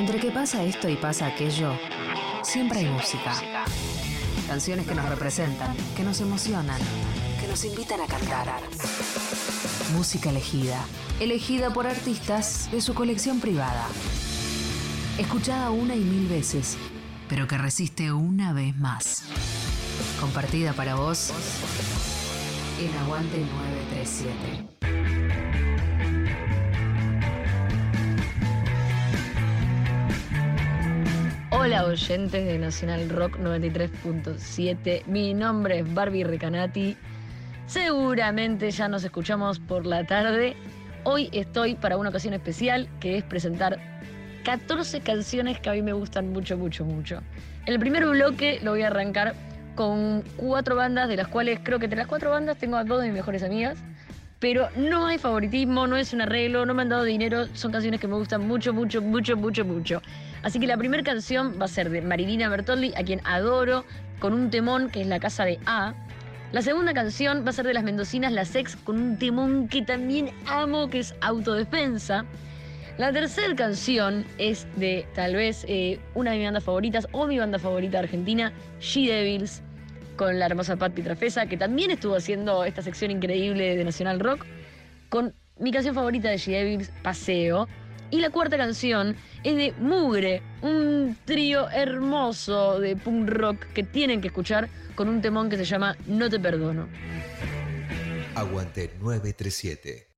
Entre que pasa esto y pasa aquello, siempre hay música. Canciones que nos representan, que nos emocionan, que nos invitan a cantar. Música elegida, elegida por artistas de su colección privada. Escuchada una y mil veces, pero que resiste una vez más. Compartida para vos en Aguante 937. Hola oyentes de Nacional Rock 93.7, mi nombre es Barbie Recanati, seguramente ya nos escuchamos por la tarde, hoy estoy para una ocasión especial que es presentar 14 canciones que a mí me gustan mucho, mucho, mucho. El primer bloque lo voy a arrancar con cuatro bandas, de las cuales creo que entre las cuatro bandas tengo a dos de mis mejores amigas. Pero no hay favoritismo, no es un arreglo, no me han dado dinero, son canciones que me gustan mucho, mucho, mucho, mucho, mucho. Así que la primera canción va a ser de Marilina Bertoldi, a quien adoro, con un temón que es La Casa de A. La segunda canción va a ser de las mendocinas La Sex, con un temón que también amo, que es Autodefensa. La tercera canción es de tal vez eh, una de mis bandas favoritas o mi banda favorita argentina, She Devils con la hermosa Pat Pietrafesa, que también estuvo haciendo esta sección increíble de Nacional Rock, con mi canción favorita de She Devils, Paseo. Y la cuarta canción es de Mugre, un trío hermoso de punk rock que tienen que escuchar con un temón que se llama No te perdono. Aguante 937.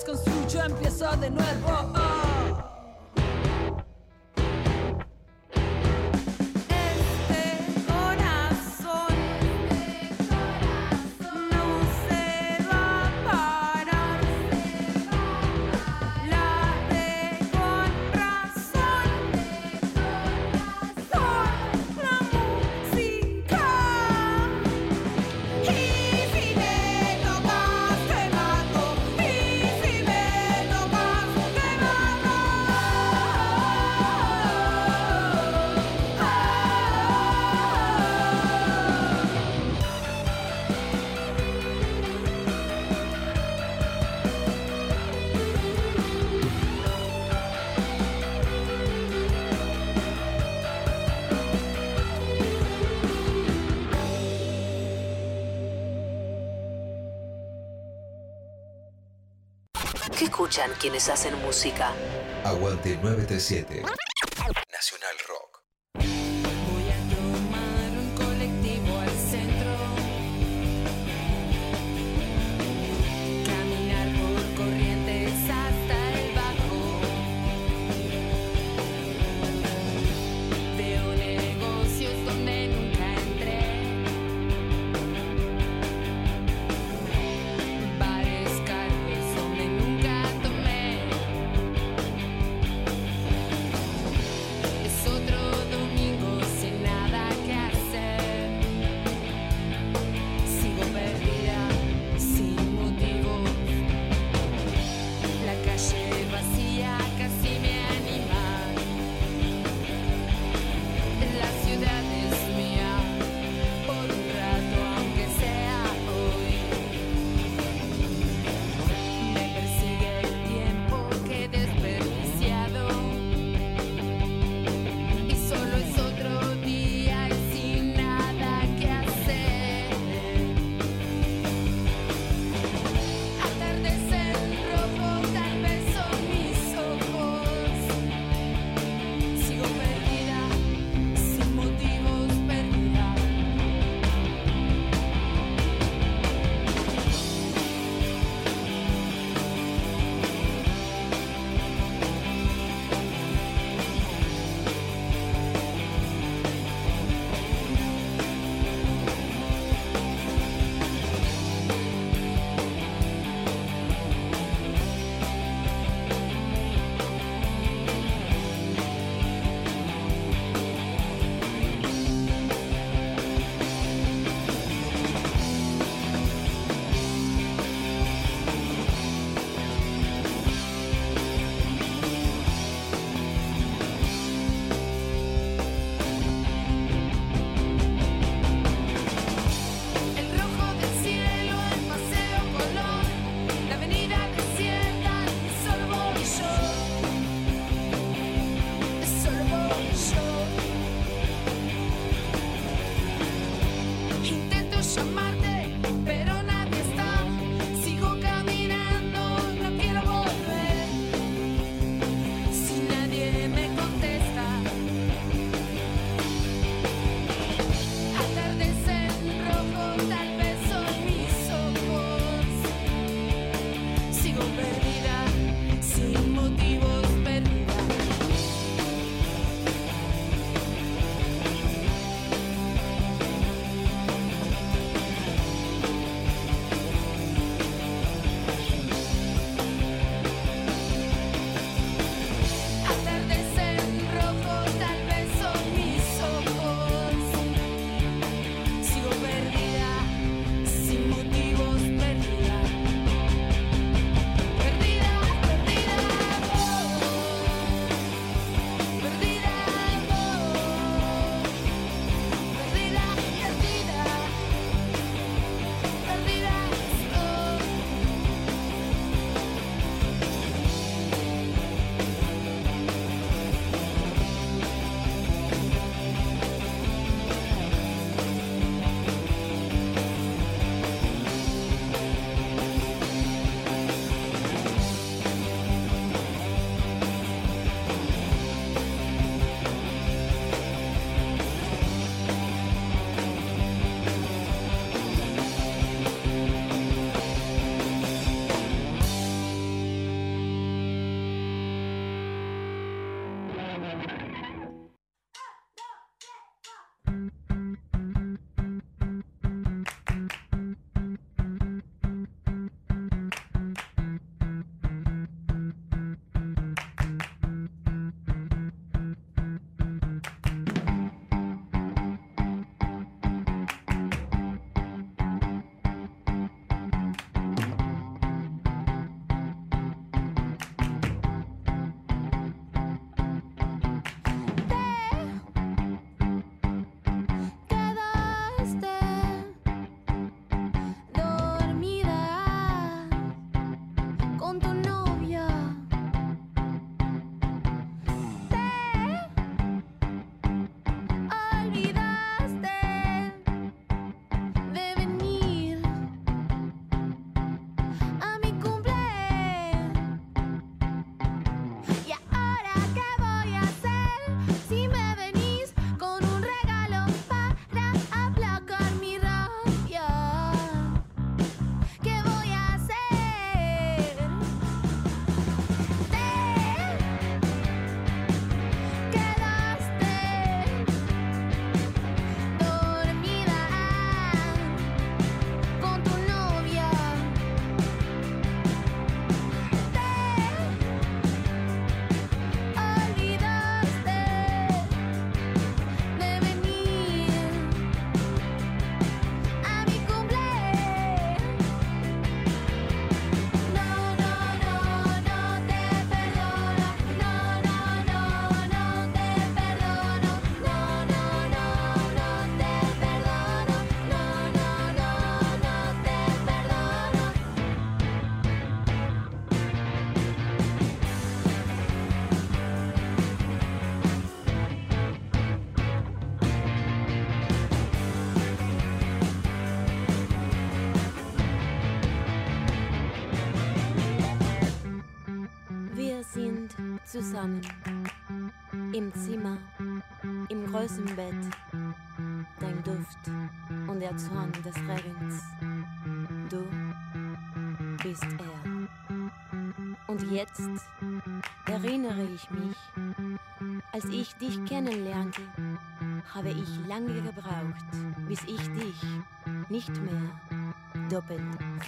desconstruyo, empiezo de nuevo. escuchan quienes hacen música. Aguante 937.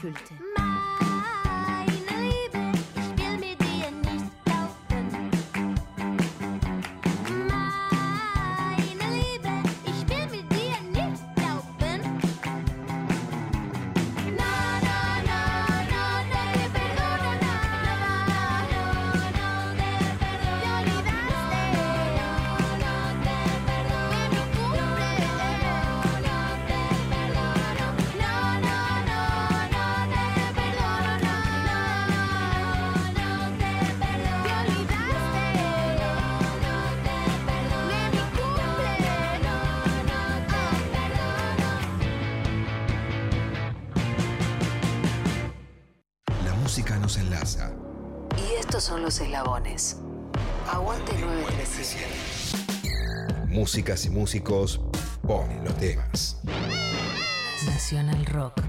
culte. Los eslabones. Aguante 937. Músicas y músicos ponen los temas. Nacional Rock.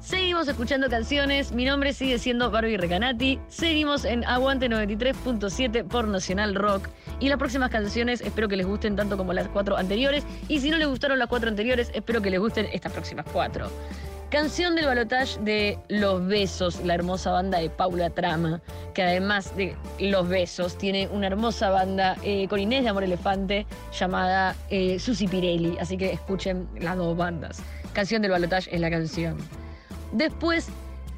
Seguimos escuchando canciones. Mi nombre sigue siendo Barbie Recanati. Seguimos en Aguante 93.7 por Nacional Rock. Y las próximas canciones espero que les gusten tanto como las cuatro anteriores. Y si no les gustaron las cuatro anteriores, espero que les gusten estas próximas cuatro. Canción del balotage de Los Besos, la hermosa banda de Paula Trama, que además de Los Besos tiene una hermosa banda eh, con Inés de Amor Elefante llamada eh, Susi Pirelli. Así que escuchen las dos bandas. Canción del balotage es la canción. Después,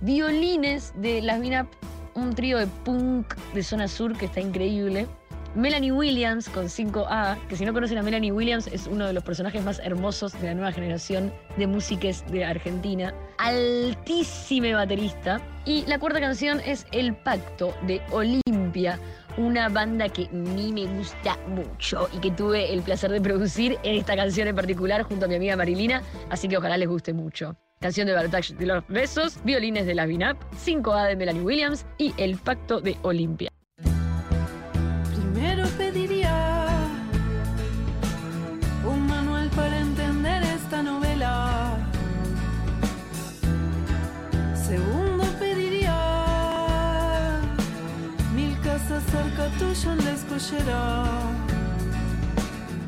violines de Las Vinap, un trío de punk de zona sur que está increíble. Melanie Williams con 5A, que si no conocen a Melanie Williams es uno de los personajes más hermosos de la nueva generación de músicas de Argentina. Altísima baterista. Y la cuarta canción es El Pacto de Olimpia, una banda que mí me gusta mucho y que tuve el placer de producir en esta canción en particular junto a mi amiga Marilina, así que ojalá les guste mucho. Canción de Balotage de los Besos, violines de la Vinap, 5A de Melanie Williams y El Pacto de Olimpia.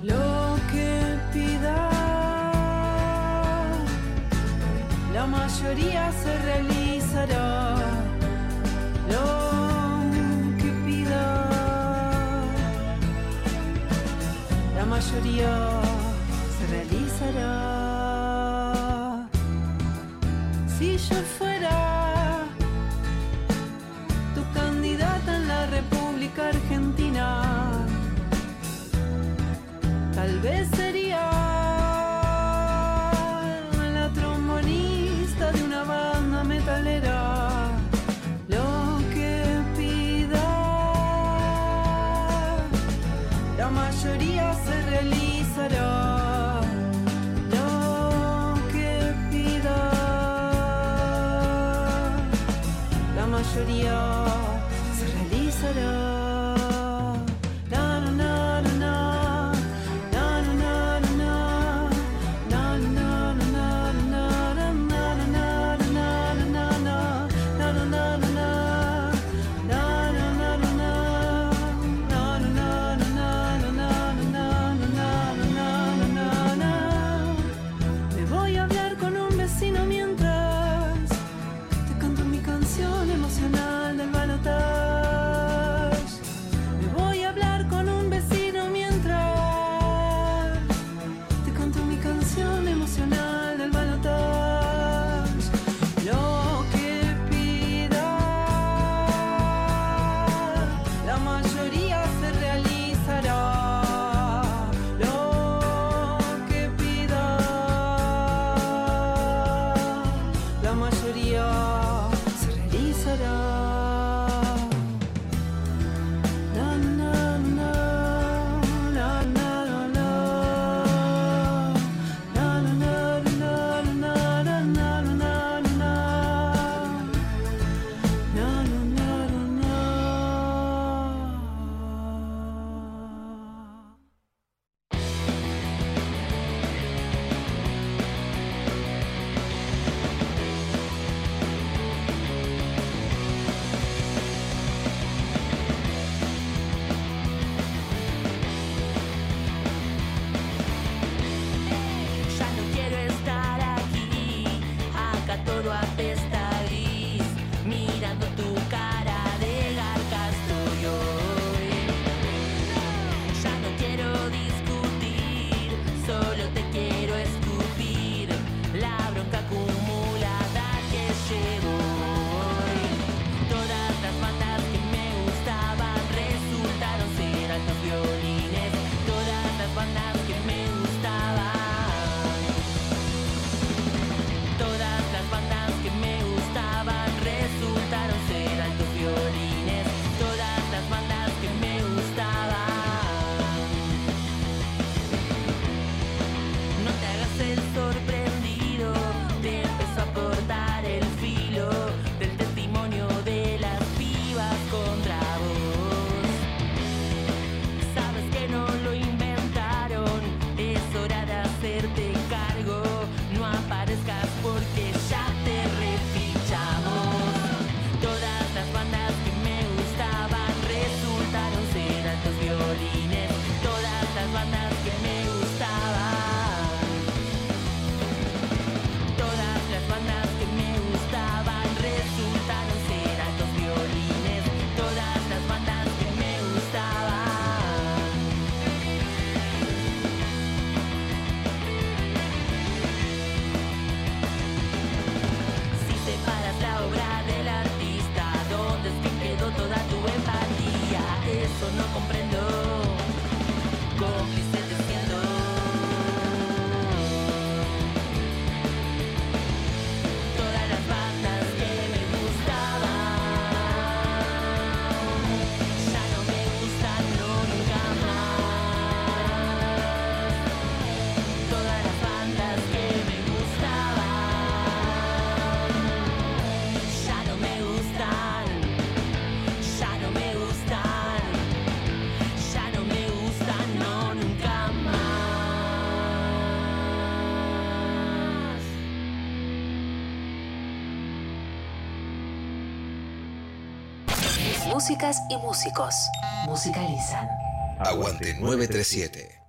Lo que pida, la mayoría se realizará. Lo que pida la mayoría se realizará. Si yo vez sería la trombonista de una banda metalera. Lo que pida la mayoría se realizará. Lo que pida, la mayoría Músicas y músicos musicalizan. Aguante 937.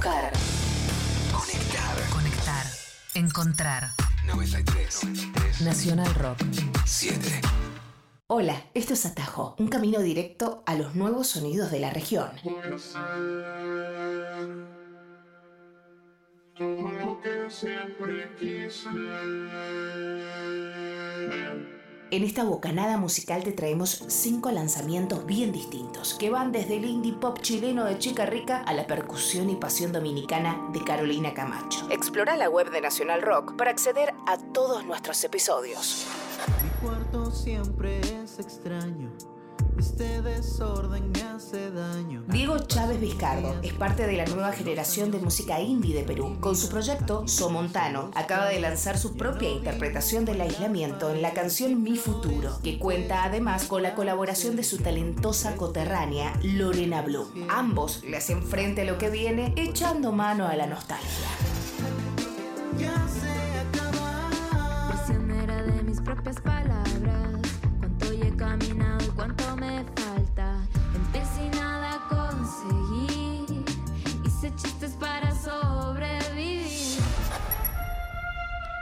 Buscar. Conectar. Conectar. Encontrar. 93. Nacional Rock. 7. Hola, esto es Atajo, un camino directo a los nuevos sonidos de la región. En esta bocanada musical te traemos cinco lanzamientos bien distintos, que van desde el indie pop chileno de Chica Rica a la percusión y pasión dominicana de Carolina Camacho. Explora la web de Nacional Rock para acceder a todos nuestros episodios. Mi cuarto siempre es extraño. Este desorden. Diego Chávez Vizcardo es parte de la nueva generación de música indie de Perú. Con su proyecto Somontano, acaba de lanzar su propia interpretación del aislamiento en la canción Mi Futuro, que cuenta además con la colaboración de su talentosa coterránea Lorena Bloom. Ambos le hacen frente a lo que viene echando mano a la nostalgia.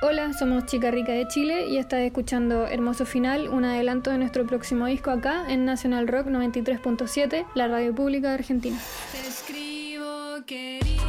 Hola, somos Chica Rica de Chile y estás escuchando Hermoso Final, un adelanto de nuestro próximo disco acá en National Rock 93.7, la radio pública de Argentina. Te escribo, querida.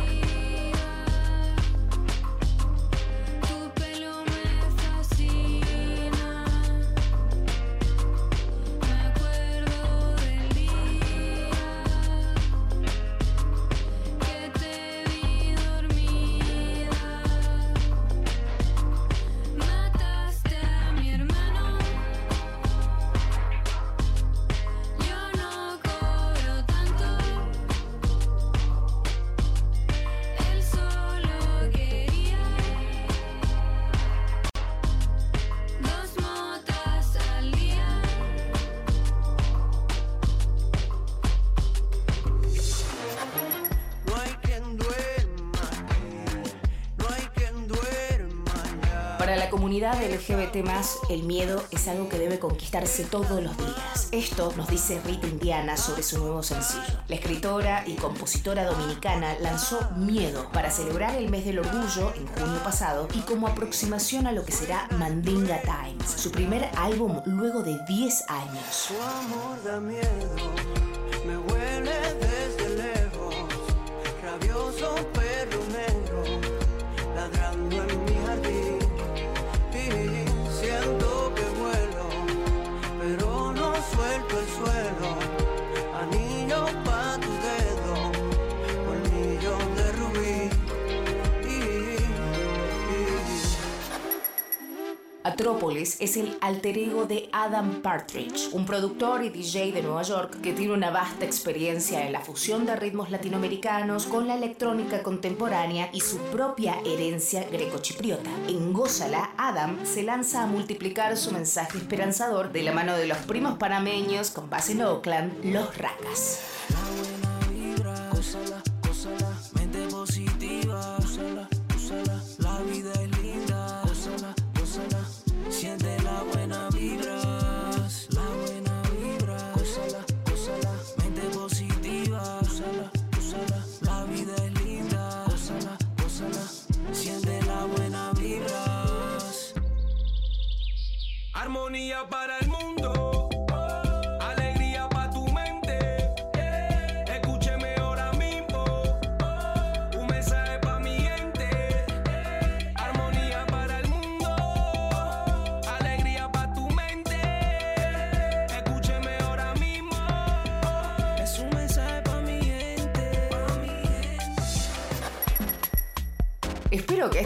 Comunidad LGBT, el miedo es algo que debe conquistarse todos los días. Esto nos dice Rita Indiana sobre su nuevo sencillo. La escritora y compositora dominicana lanzó Miedo para celebrar el mes del orgullo en junio pasado y como aproximación a lo que será Mandinga Times, su primer álbum luego de 10 años. Es el alter ego de Adam Partridge, un productor y DJ de Nueva York que tiene una vasta experiencia en la fusión de ritmos latinoamericanos con la electrónica contemporánea y su propia herencia grecochipriota. En Gózala, Adam se lanza a multiplicar su mensaje esperanzador de la mano de los primos panameños con base en Oakland, los Racas.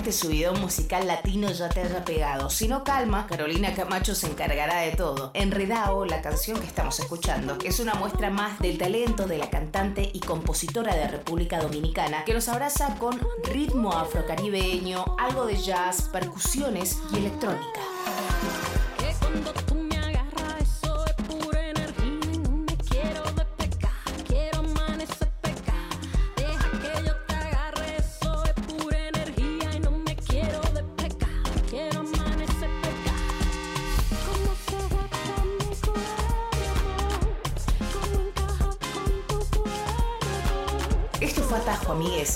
Este subidón musical latino ya te haya pegado. Si no calma, Carolina Camacho se encargará de todo. Enredao, la canción que estamos escuchando, es una muestra más del talento de la cantante y compositora de República Dominicana que nos abraza con ritmo afrocaribeño, algo de jazz, percusiones y electrónica.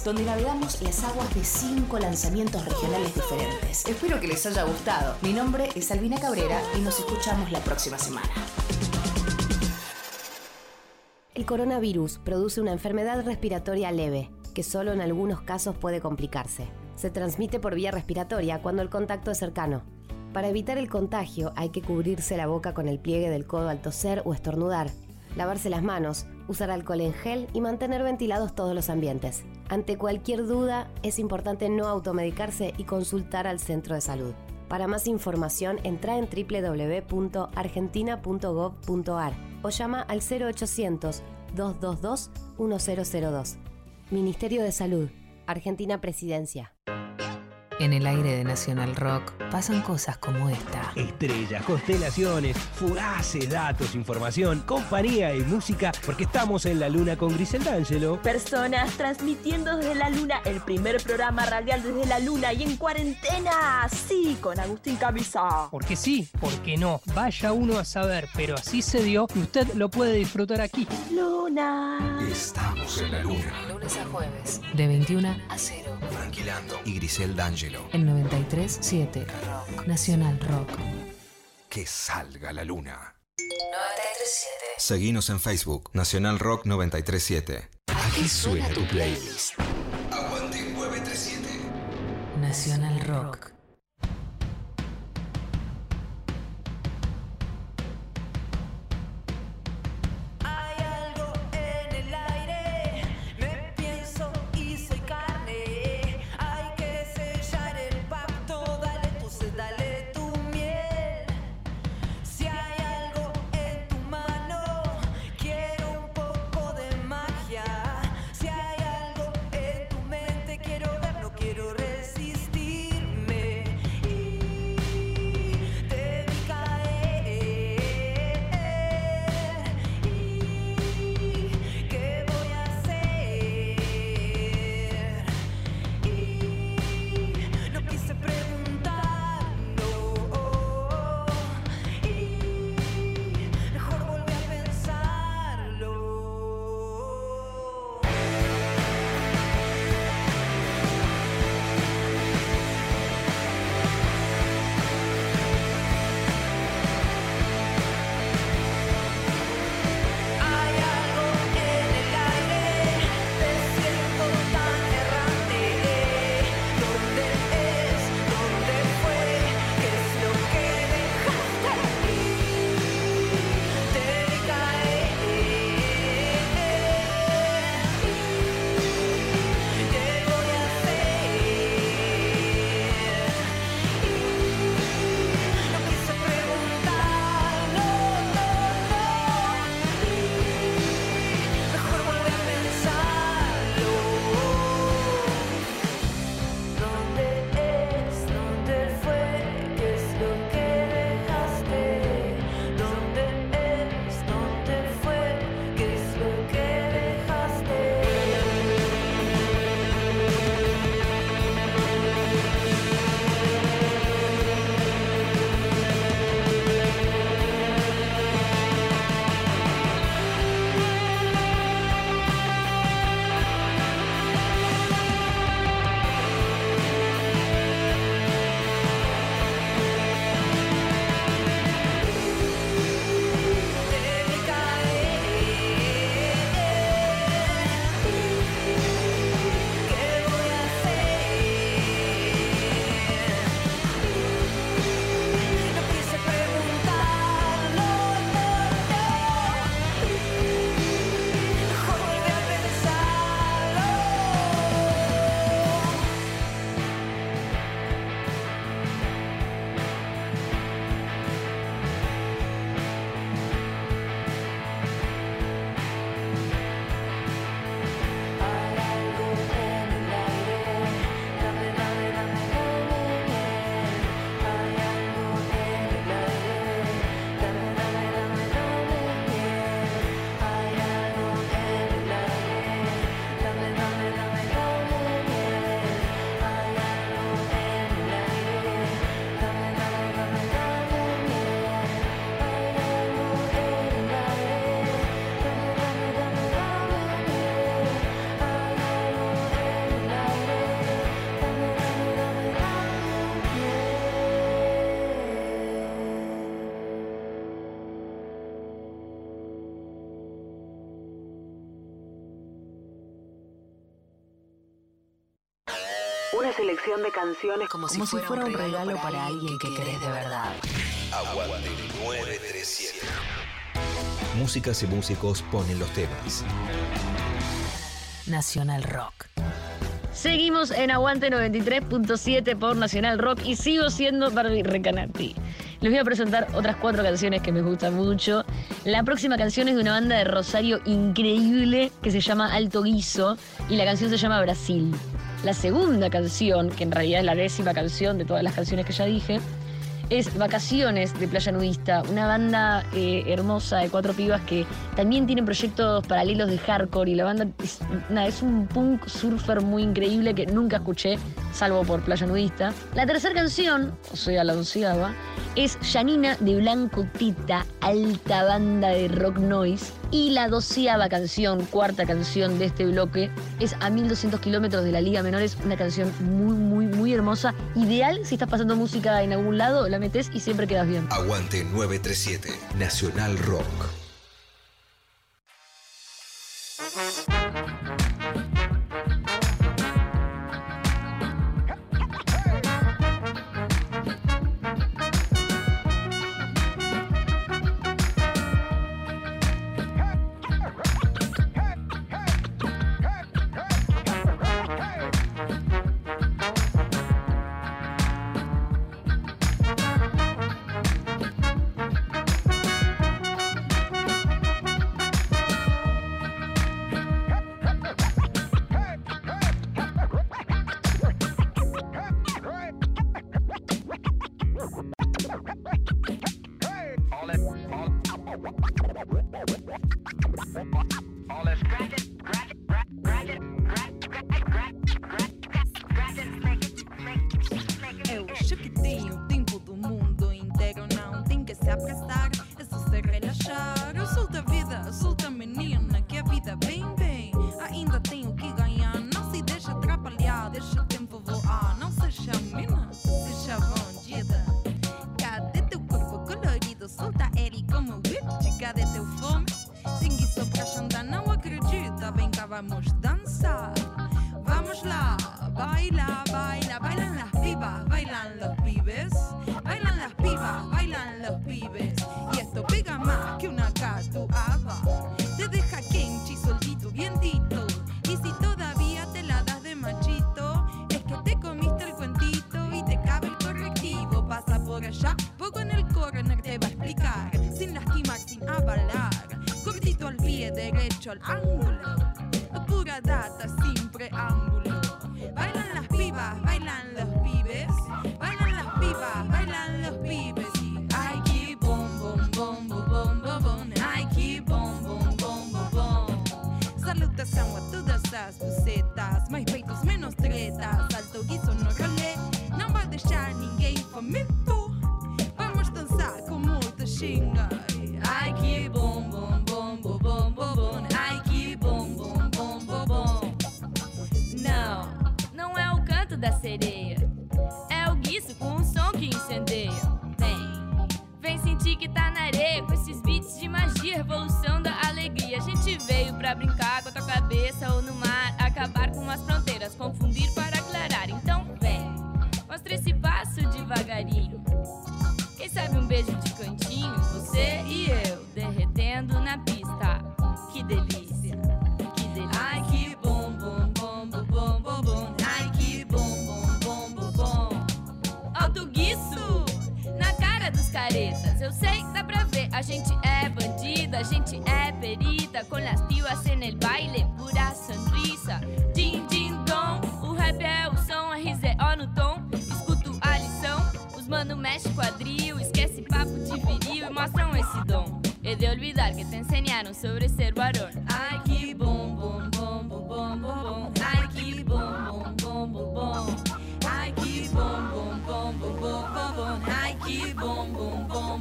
Donde navegamos las aguas de cinco lanzamientos regionales diferentes. Espero que les haya gustado. Mi nombre es Albina Cabrera y nos escuchamos la próxima semana. El coronavirus produce una enfermedad respiratoria leve, que solo en algunos casos puede complicarse. Se transmite por vía respiratoria cuando el contacto es cercano. Para evitar el contagio hay que cubrirse la boca con el pliegue del codo al toser o estornudar, lavarse las manos, usar alcohol en gel y mantener ventilados todos los ambientes. Ante cualquier duda, es importante no automedicarse y consultar al centro de salud. Para más información, entra en www.argentina.gov.ar o llama al 0800-222-1002. Ministerio de Salud, Argentina Presidencia. En el aire de Nacional Rock pasan cosas como esta. Estrellas, constelaciones, fugaces, datos, información, compañía y música, porque estamos en la luna con Grisel D'Angelo. Personas transmitiendo desde la luna, el primer programa radial desde la luna y en cuarentena, sí, con Agustín Camisa. Porque sí, porque no. Vaya uno a saber, pero así se dio y usted lo puede disfrutar aquí. Luna. Estamos en la luna. Lunes a jueves, de 21 a 0. Tranquilando y Grisel D'Angelo. En 93.7 Nacional Rock. Que salga la luna. 937. Seguinos en Facebook, Nacional Rock 937. Aquí suena tu playlist. Aguante 937. Nacional Rock. una selección de canciones como, si, fuera, un regalo, para alguien que querés de verdad. Aguante 937. Músicas y músicos ponen los temas. Nacional Rock. Seguimos en Aguante 93.7 por Nacional Rock y sigo siendo Barbie Recanati. Les voy a presentar otras cuatro canciones que me gustan mucho. La próxima canción es de una banda de Rosario increíble que se llama Alto Guiso y la canción se llama Brasil. La segunda canción, que en realidad es la décima canción de todas las canciones que ya dije, es Vacaciones de Playa Nudista, una banda eh, hermosa de cuatro pibas que también tienen proyectos paralelos de hardcore y la banda es, un punk surfer muy increíble que nunca escuché, salvo por Playa Nudista. La tercera canción, o sea, la onceava, es Janina de Blanco Tita, alta banda de rock noise. Y la doceava canción, cuarta canción de este bloque, es A 1200 kilómetros de la Liga Menores, una canción muy, muy hermosa. Ideal si estás pasando música en algún lado, la metes y siempre quedas bien. Aguante 937, Nacional Rock.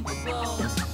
on the road.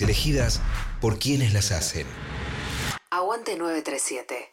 Elegidas por quienes las hacen. Aguante 937.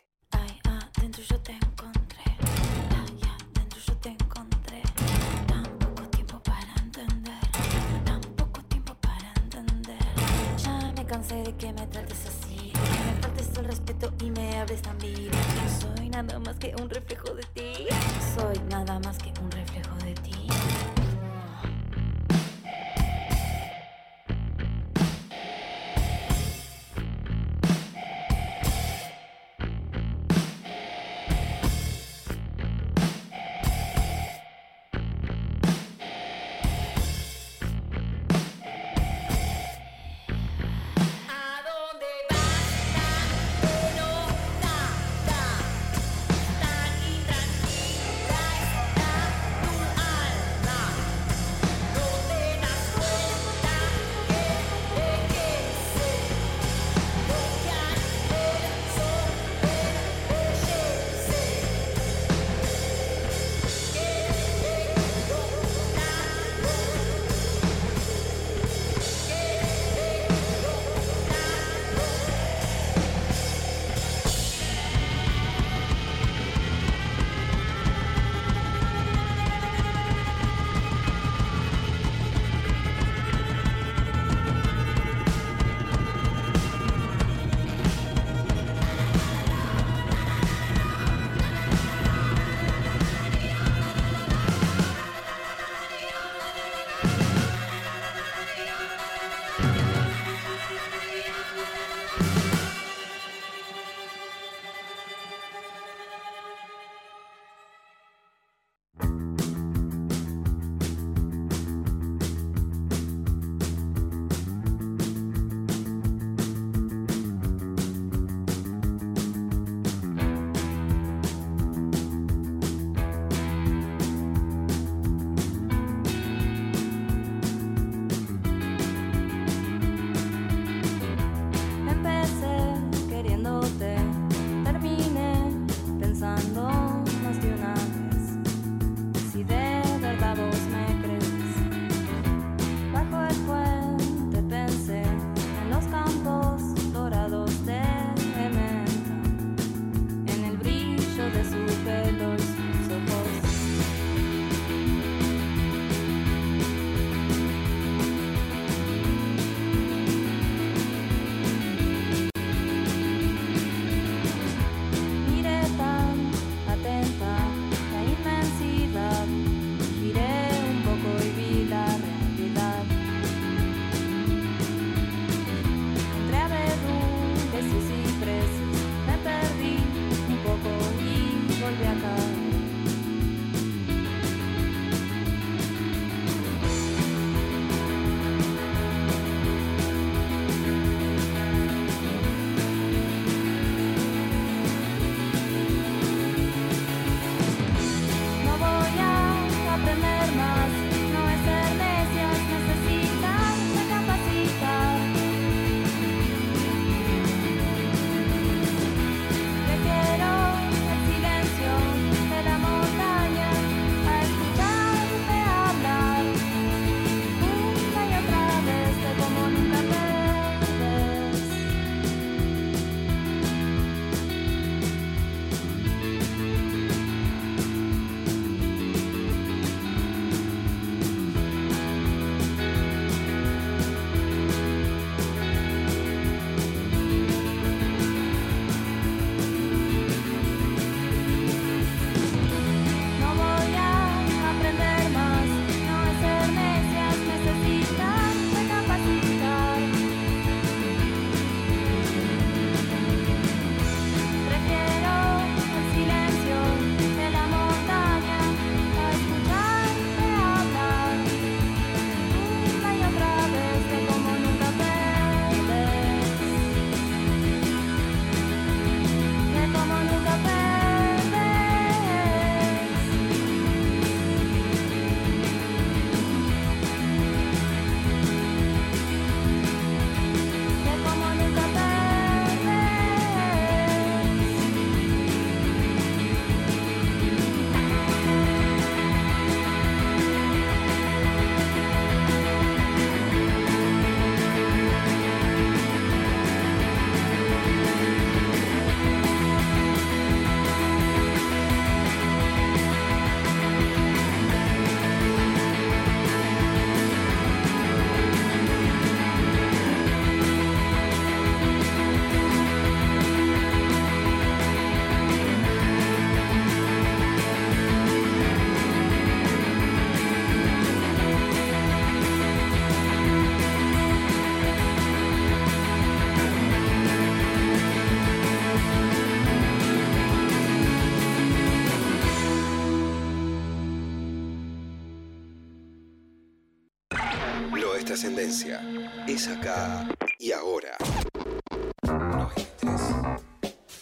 Es acá y ahora.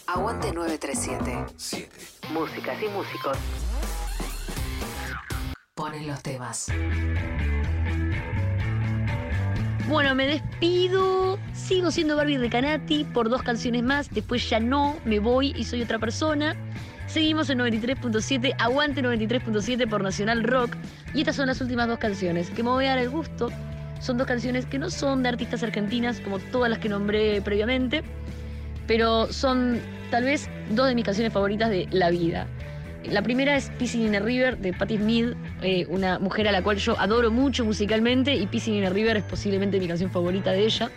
Aguante 937. 7. Músicas y músicos. Ponen los temas. Bueno, me despido. Sigo siendo Barbie Recanati por dos canciones más. Después ya no, me voy y soy otra persona. Seguimos en 93.7, aguante 93.7 por Nacional Rock. Y estas son las últimas dos canciones que me voy a dar el gusto. Son dos canciones que no son de artistas argentinas como todas las que nombré previamente, pero son tal vez dos de mis canciones favoritas de la vida. La primera es Pissing in a River de Patti Smith, eh, una mujer a la cual yo adoro mucho musicalmente y Pissing in a River es posiblemente mi canción favorita de ella.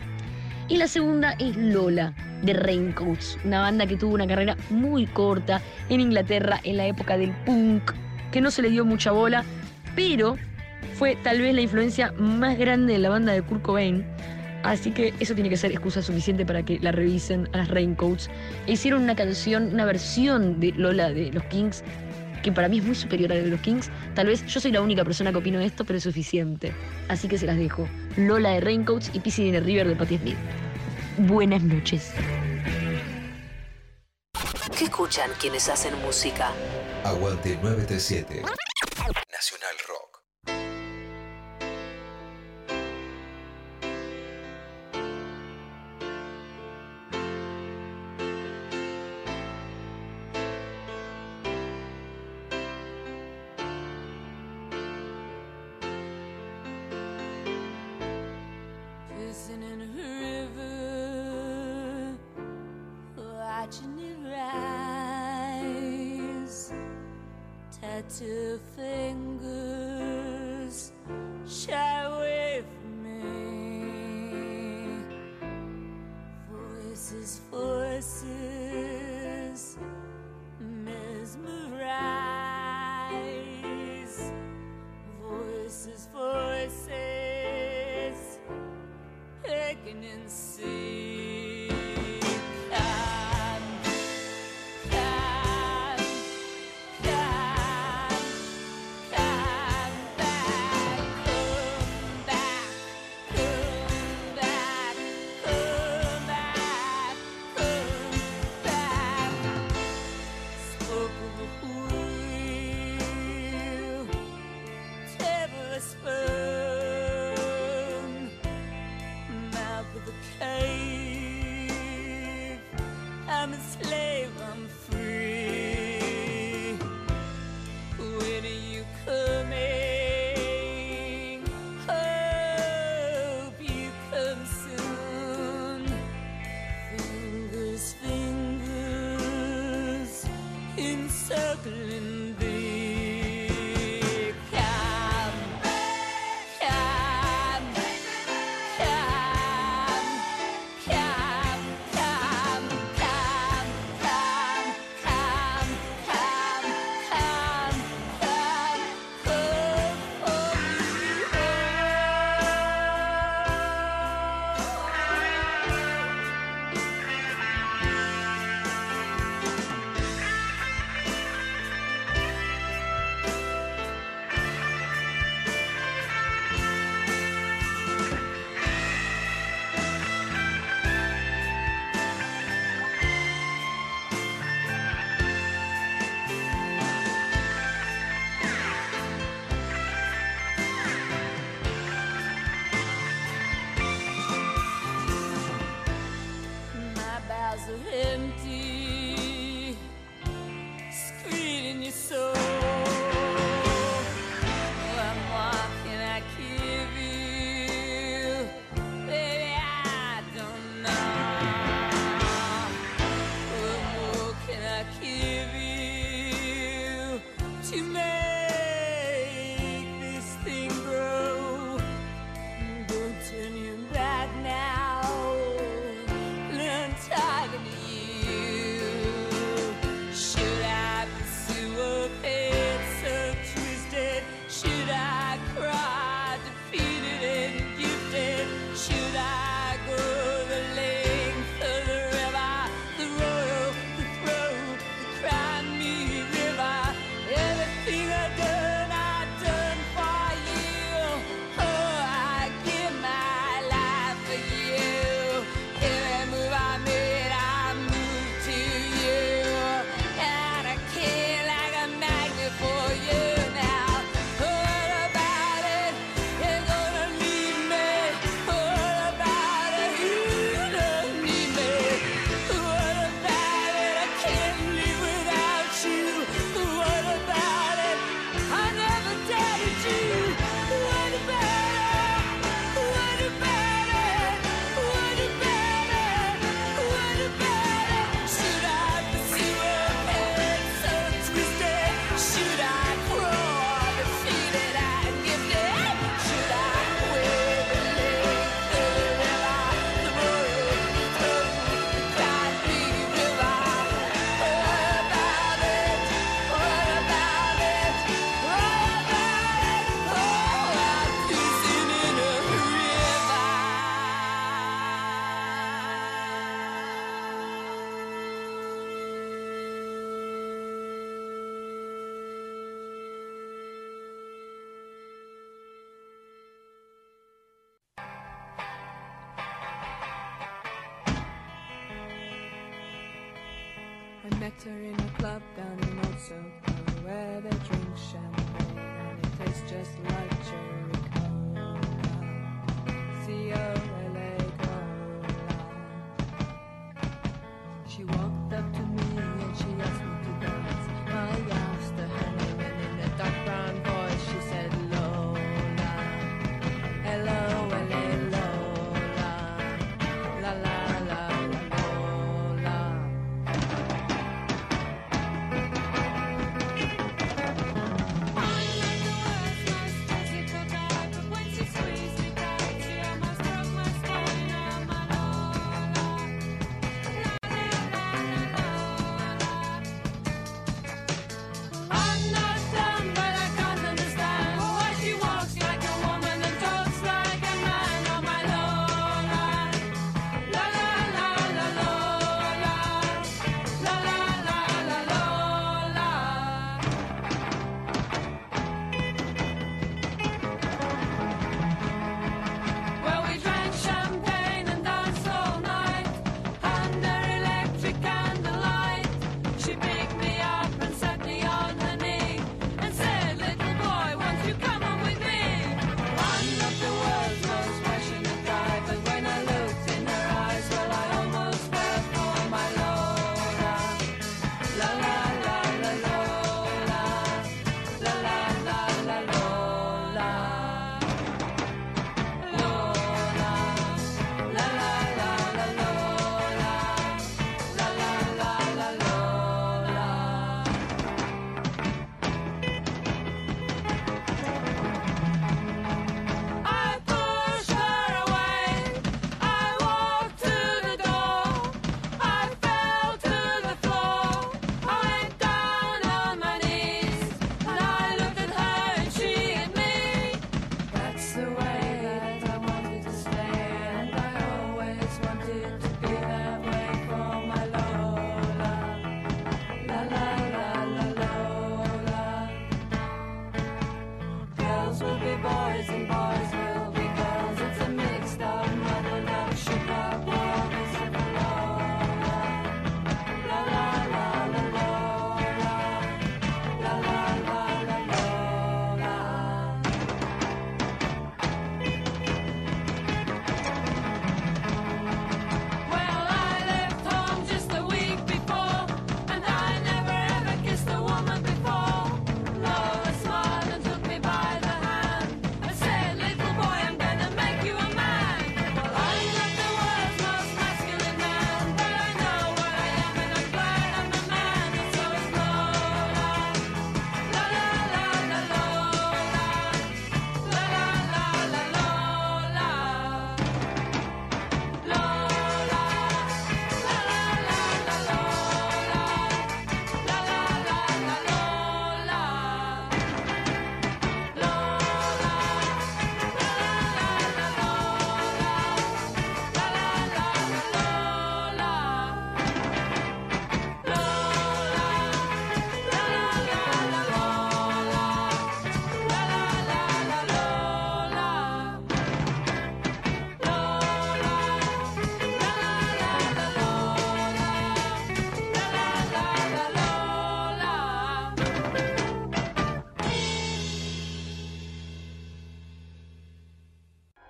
Y la segunda es Lola de Raincoats, una banda que tuvo una carrera muy corta en Inglaterra en la época del punk, que no se le dio mucha bola, pero fue tal vez la influencia más grande de la banda de Kurt Cobain. Así que eso tiene que ser excusa suficiente para que la revisen a las Raincoats. E hicieron una canción, una versión de Lola de los Kings, que para mí es muy superior a la de los Kings. Tal vez yo soy la única persona que opino esto, pero es suficiente. Así que se las dejo. Lola de Raincoats y Pissing in a River de Patti Smith. Buenas noches. ¿Qué escuchan quienes hacen música? Aguante 937. Nacional Rock. I'm a slave.